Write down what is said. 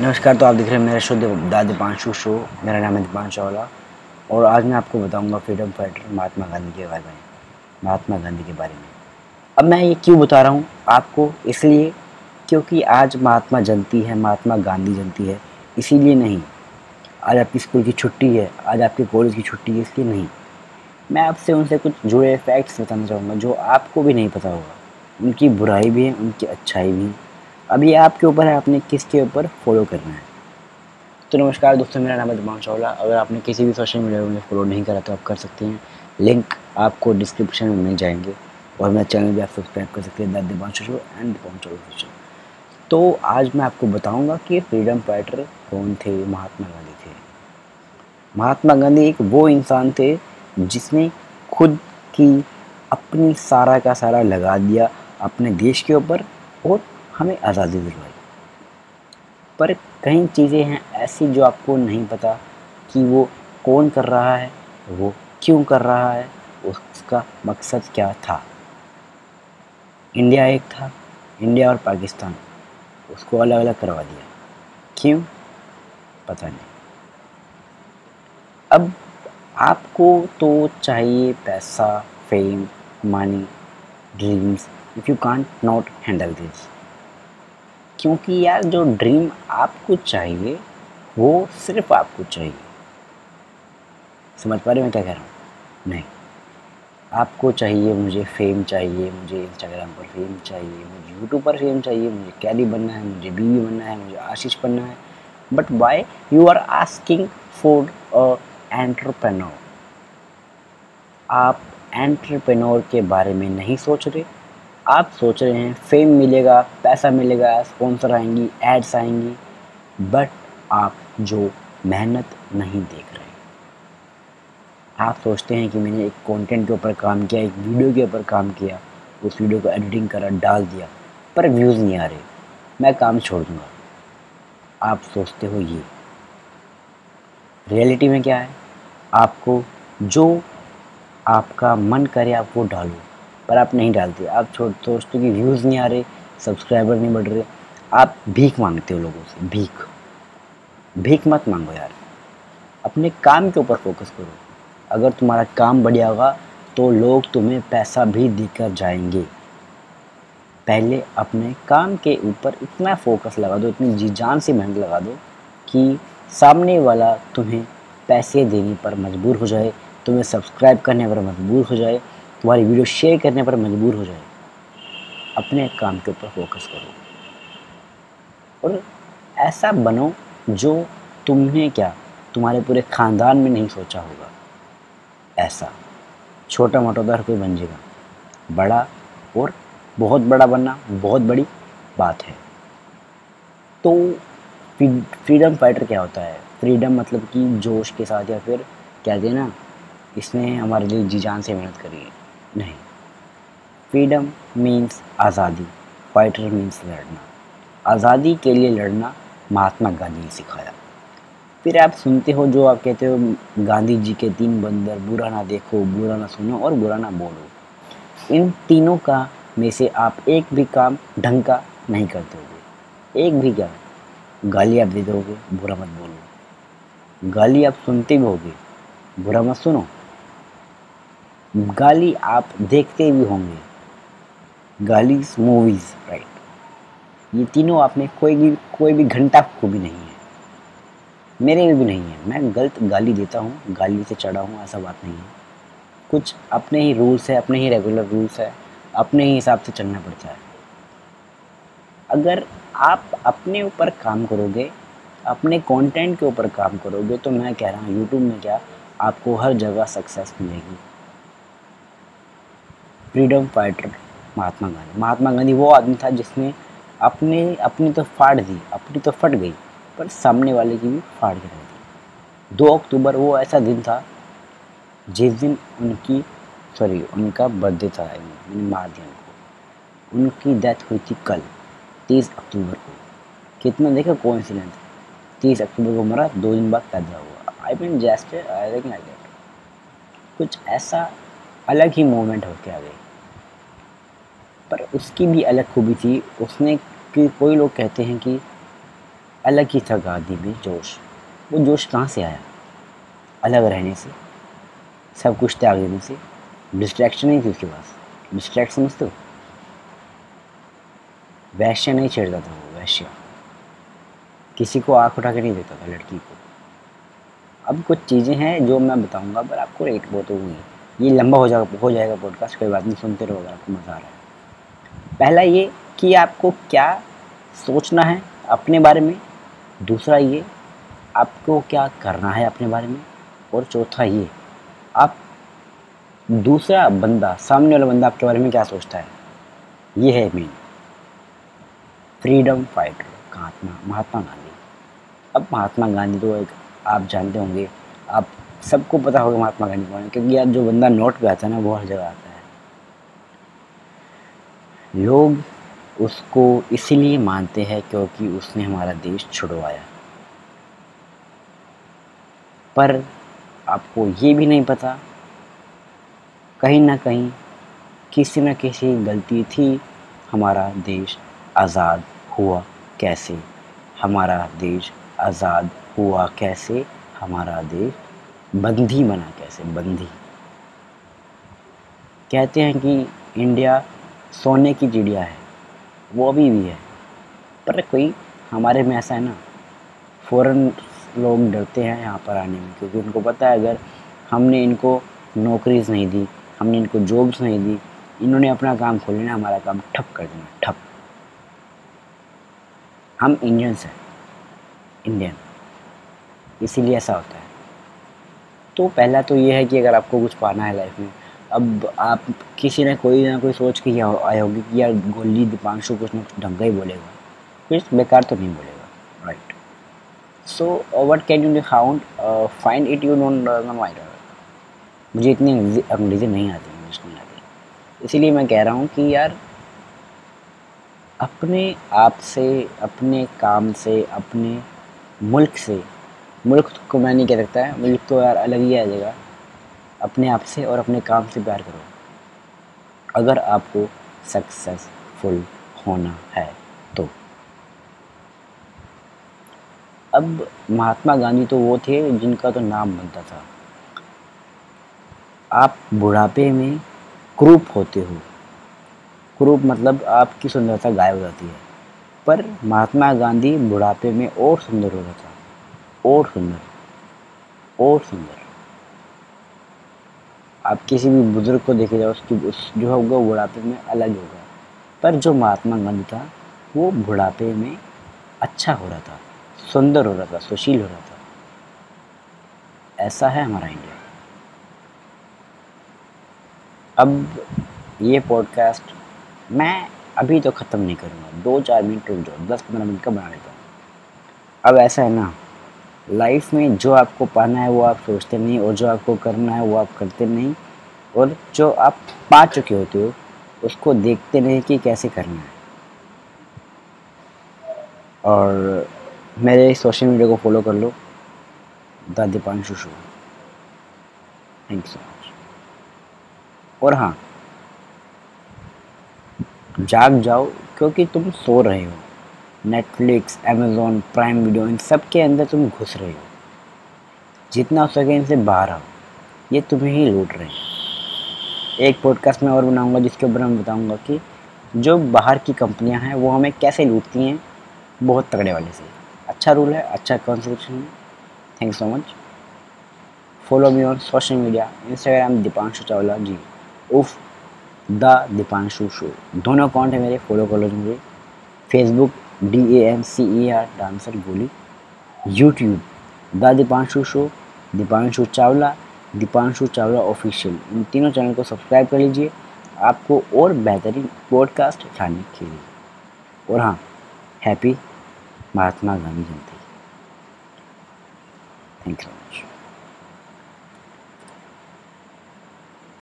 नमस्कार तो आप देख रहे हैं मेरा शो दादी पांचू शो। मेरा नाम है दीपांश चावला। और आज मैं आपको बताऊँगा फ्रीडम फाइटर महात्मा गांधी के बारे में, महात्मा गांधी के बारे में। अब मैं ये क्यों बता रहा हूँ आपको? इसलिए क्योंकि आज महात्मा जयंती है, महात्मा गांधी जयंती है, इसीलिए नहीं। आज आपकी स्कूल की छुट्टी है, आज आपके कॉलेज की छुट्टी है, इसलिए नहीं। मैं आपसे उनसे कुछ जुड़े फैक्ट्स बताना चाहूँगा, जो आपको भी नहीं पता होगा। उनकी बुराई भी है, उनकी अच्छाई भी है। अब ये आपके ऊपर है, आपने किसके ऊपर फॉलो करना है? तो नमस्कार दोस्तों, मेरा नाम है दिमाग चावला। अगर आपने किसी भी सोशल मीडिया में फॉलो नहीं करा तो आप कर सकते हैं। लिंक आपको डिस्क्रिप्शन में मिल जाएँगे। और मेरा चैनल भी आप सब्सक्राइब कर सकते हैं the Dimanshu show and Dimanshu show तो आज मैं आपको बताऊँगा कि फ्रीडम फाइटर कौन थे महात्मा गांधी थे। महात्मा गांधी एक वो इंसान थे जिसने खुद की अपनी सारा का सारा लगा दिया अपने देश के ऊपर और हमें आज़ादी दिलवाई। पर कई चीज़ें हैं ऐसी जो आपको नहीं पता कि वो कौन कर रहा है, वो क्यों कर रहा है, उसका मकसद क्या था। इंडिया एक था, इंडिया और पाकिस्तान, उसको अलग अलग करवा दिया। क्यों? पता नहीं। अब आपको तो चाहिए पैसा fame money dreams if you can't not handle this क्योंकि यार जो ड्रीम आपको चाहिए, वो सिर्फ़ आपको चाहिए। समझ पा रहे मैं क्या कह रहा हूँ? नहीं। आपको चाहिए, मुझे फेम चाहिए, मुझे इंस्टाग्राम पर फेम चाहिए, मुझे यूट्यूब पर फेम चाहिए, मुझे कैदी बनना है, मुझे बीवी बनना है, मुझे आशीष बनना है। But why you are asking for a entrepreneur आप एंटरप्रेन्योर के बारे में नहीं सोच रहे? आप सोच रहे हैं फेम मिलेगा, पैसा मिलेगा स्पॉन्सर आएँगी एड्स आएँगी बट आप जो मेहनत नहीं देख रहे आप सोचते हैं कि मैंने एक कंटेंट के ऊपर काम किया, एक वीडियो के ऊपर काम किया, उस वीडियो को एडिटिंग करा, डाल दिया, पर व्यूज़ नहीं आ रहे, मैं काम छोड़ दूँगा। आप सोचते हो ये। रियलिटी में क्या है? आपको जो आपका मन करे, आप वो डालो। पर आप नहीं डालते। आप छोड़, दोस्तों की व्यूज़ नहीं आ रहे सब्सक्राइबर नहीं बढ़ रहे। आप भीख मांगते हो लोगों से, भीख। भीख मत मांगो यार। अपने काम के ऊपर फोकस करो। अगर तुम्हारा काम बढ़िया होगा तो लोग तुम्हें पैसा भी देकर जाएँगे। पहले अपने काम के ऊपर इतना फोकस लगा दो, इतनी जी, जान से मेहनत लगा दो कि सामने वाला तुम्हें पैसे देने पर मजबूर हो जाए, तुम्हें सब्सक्राइब करने पर मजबूर हो जाए तुम्हारी वीडियो शेयर करने पर मजबूर हो जाए। अपने काम के ऊपर फोकस करो। और ऐसा बनो जो तुमने क्या, तुम्हारे पूरे ख़ानदान में नहीं सोचा होगा। ऐसा। छोटा मोटा तो हर कोई बन जाएगा। बड़ा और बहुत बड़ा बनना बहुत बड़ी बात है। तो फ्रीडम फाइटर क्या होता है? फ्रीडम मतलब कि जोश के साथ या फिर कहते हैं ना, इसने हमारे लिए जी जान से मेहनत करी है। नहीं। फ्रीडम मीन्स आज़ादी फाइटर मीन्स लड़ना। आज़ादी के लिए लड़ना महात्मा गांधी ने सिखाया। फिर आप सुनते हो जो आप कहते हो, गांधी जी के तीन बंदर, बुरा ना देखो, बुरा ना सुनो और बुरा ना बोलो। इन तीनों का में से आप एक भी काम ढंग का नहीं करते होगे एक भी क्या? गाली आप दे दोगे, बुरा मत बोलो। गाली आप सुनते भी होगे, बुरा मत सुनो। गाली आप देखते भी होंगे। गाली मूवीज़ राइट ये तीनों आप में कोई भी कोई भी घंटा को भी नहीं है। मेरे में भी नहीं है। मैं गलत गाली देता हूँ, गाली से चढ़ा हूँ, ऐसा बात नहीं है। कुछ अपने ही रूल्स है, अपने ही रेगुलर रूल्स है, अपने ही हिसाब से चलना पड़ता है। अगर आप अपने ऊपर काम करोगे, अपने कंटेंट के ऊपर काम करोगे तो मैं कह रहा हूँ यूट्यूब में क्या आपको हर जगह सक्सेस मिलेगी। Freedom fighter Mahatma Gandhi. महात्मा गांधी वो आदमी था जिसने अपने, अपनी तो फाड़ दी, अपनी तो फट गई, पर सामने वाले की भी फाड़ के रख दी। दो अक्टूबर, वो ऐसा दिन था जिस दिन उनकी सॉरी उनका बर्थडे था मार दिया उनको उनकी डेथ हुई थी कल, तीस अक्टूबर को। कितना देखा कोइंसिडेंस तीस अक्टूबर को मरा, दो दिन बाद पैदा हुआ। I mean just I like that कुछ ऐसा अलग ही मोमेंट होके आ गई पर उसकी भी अलग खूबी थी। उसने कि कोई लोग कहते हैं कि अलग ही था गांधी में जोश। वो जोश कहाँ से आया? अलग रहने से? सब कुछ त्याग देने से? डिस्ट्रैक्शन नहीं थी उसके पास। डिस्ट्रैक्ट समझते हो? वैश्य नहीं छेड़ता था वो, वैश्य। किसी को आँख उठा के नहीं देता था लड़की को। अब कुछ चीज़ें हैं जो मैं बताऊँगा, पर आपको एक बहुत होगी ये लंबा हो जाएगा हो जाएगा पॉडकास्ट कोई बात नहीं, सुनते रहो अगर आपको मज़ा आ रहा है। पहला ये कि आपको क्या सोचना है अपने बारे में। दूसरा ये, आपको क्या करना है अपने बारे में। और चौथा ये, आप दूसरा बंदा, सामने वाला बंदा आपके बारे में क्या सोचता है? ये है main freedom fighter Mahatma Mahatma Gandhi. अब महात्मा गांधी तो एक, आप जानते होंगे, आप सबको पता होगा महात्मा गांधी कौन है, क्योंकि यार जो बंदा नोट पे आता है ना, वो हर जगह आता है। लोग उसको इसीलिए मानते हैं क्योंकि उसने हमारा देश छुड़वाया। पर आपको ये भी नहीं पता, कहीं ना कहीं किसी न किसी गलती थी हमारा देश आज़ाद हुआ कैसे, हमारा देश आज़ाद हुआ कैसे, हमारा देश बंदी बना कैसे, बंदी। कहते हैं कि इंडिया सोने की चिड़िया है, वो अभी भी है। पर कोई हमारे में ऐसा है ना, फ़ौरन लोग डरते हैं यहाँ पर आने में, क्योंकि उनको पता है अगर हमने इनको नौकरीज नहीं दी, हमने इनको जॉब्स नहीं दी, इन्होंने अपना काम खोल लेना, हमारा काम ठप कर देना, ठप। हम इंडियंस हैं इंडियन इसीलिए ऐसा होता है। तो पहला तो ये है कि अगर आपको कुछ पाना है लाइफ में अब आप किसी ने कोई ना कोई सोच के आए होगी कि यार गोली दीपांशु कुछ ना कुछ ढंग ही बोलेगा। कुछ बेकार तो नहीं बोलेगा right so what can you hound find it you don't mind मुझे इतनी अंग्रेज़ी नहीं आती, इंग्लिश नहीं आती। इसीलिए मैं कह रहा हूँ कि यार, अपने आप से, अपने काम से, अपने मुल्क से, मुल्क को मैं नहीं कह सकता है मुल्क तो यार अलग ही आ जाएगा। अपने आप से और अपने काम से प्यार करो। अगर आपको सक्सेसफुल होना है तो। अब महात्मा गांधी तो वो थे जिनका तो नाम बनता था। आप बुढ़ापे में क्रूप होते हो। क्रूप मतलब आपकी सुंदरता गायब हो जाती है। पर महात्मा गांधी बुढ़ापे में और सुंदर हो रहा था और सुंदर। और सुंदर। आप किसी भी बुज़ुर्ग को देखे जाओ, उसकी उस जो होगा बुढ़ापे में अलग होगा पर जो महात्मा गांधी था, वो बुढ़ापे में अच्छा हो रहा था, सुंदर हो रहा था, सुशील हो रहा था। ऐसा है हमारा इंडिया। अब ये पॉडकास्ट मैं अभी तो ख़त्म नहीं करूँगा, दो चार मिनट रुक जाओ, दस पंद्रह मिनट का बना लेता हूँ। अब ऐसा है ना लाइफ में जो आपको पाना है वो आप सोचते नहीं, और जो आपको करना है वो आप करते नहीं, और जो आप पा चुके होते हो, उसको देखते नहीं कि कैसे करना है। और मेरे सोशल मीडिया को फॉलो कर लो। The Deepanshu show. Thank you so much और हाँ जाग जाओ, क्योंकि तुम सो रहे हो। नेटफ्लिक्स अमेज़ोन प्राइम वीडियो इन सब के अंदर तुम घुस रहे हो। जितना हो सके इनसे बाहर आओ। ये तुम्हें ही लूट रहे हैं। एक पॉडकास्ट में और बनाऊँगा, जिसके ऊपर मैं बताऊँगा कि जो बाहर की कंपनियाँ हैं, वो हमें कैसे लूटती हैं, बहुत तगड़े वाले से। अच्छा रूल है अच्छा कॉन्स्टिट्यूशन है। Thank so much follow me on social media Instagram Deepanshu Chawla ji of the Deepanshu show दोनों अकाउंट है मेरे फॉलो कर लो मुझे Facebook D A M C E R dancer बोली YouTube the Deepanshu show, Deepanshu Chawla Deepanshu Chawla official इन तीनों channel को subscribe कर लीजिए, आपको और बेहतरीन पॉडकास्ट उठाने के लिए। और हाँ happy Mahatma Gandhi Jayanti. Thank you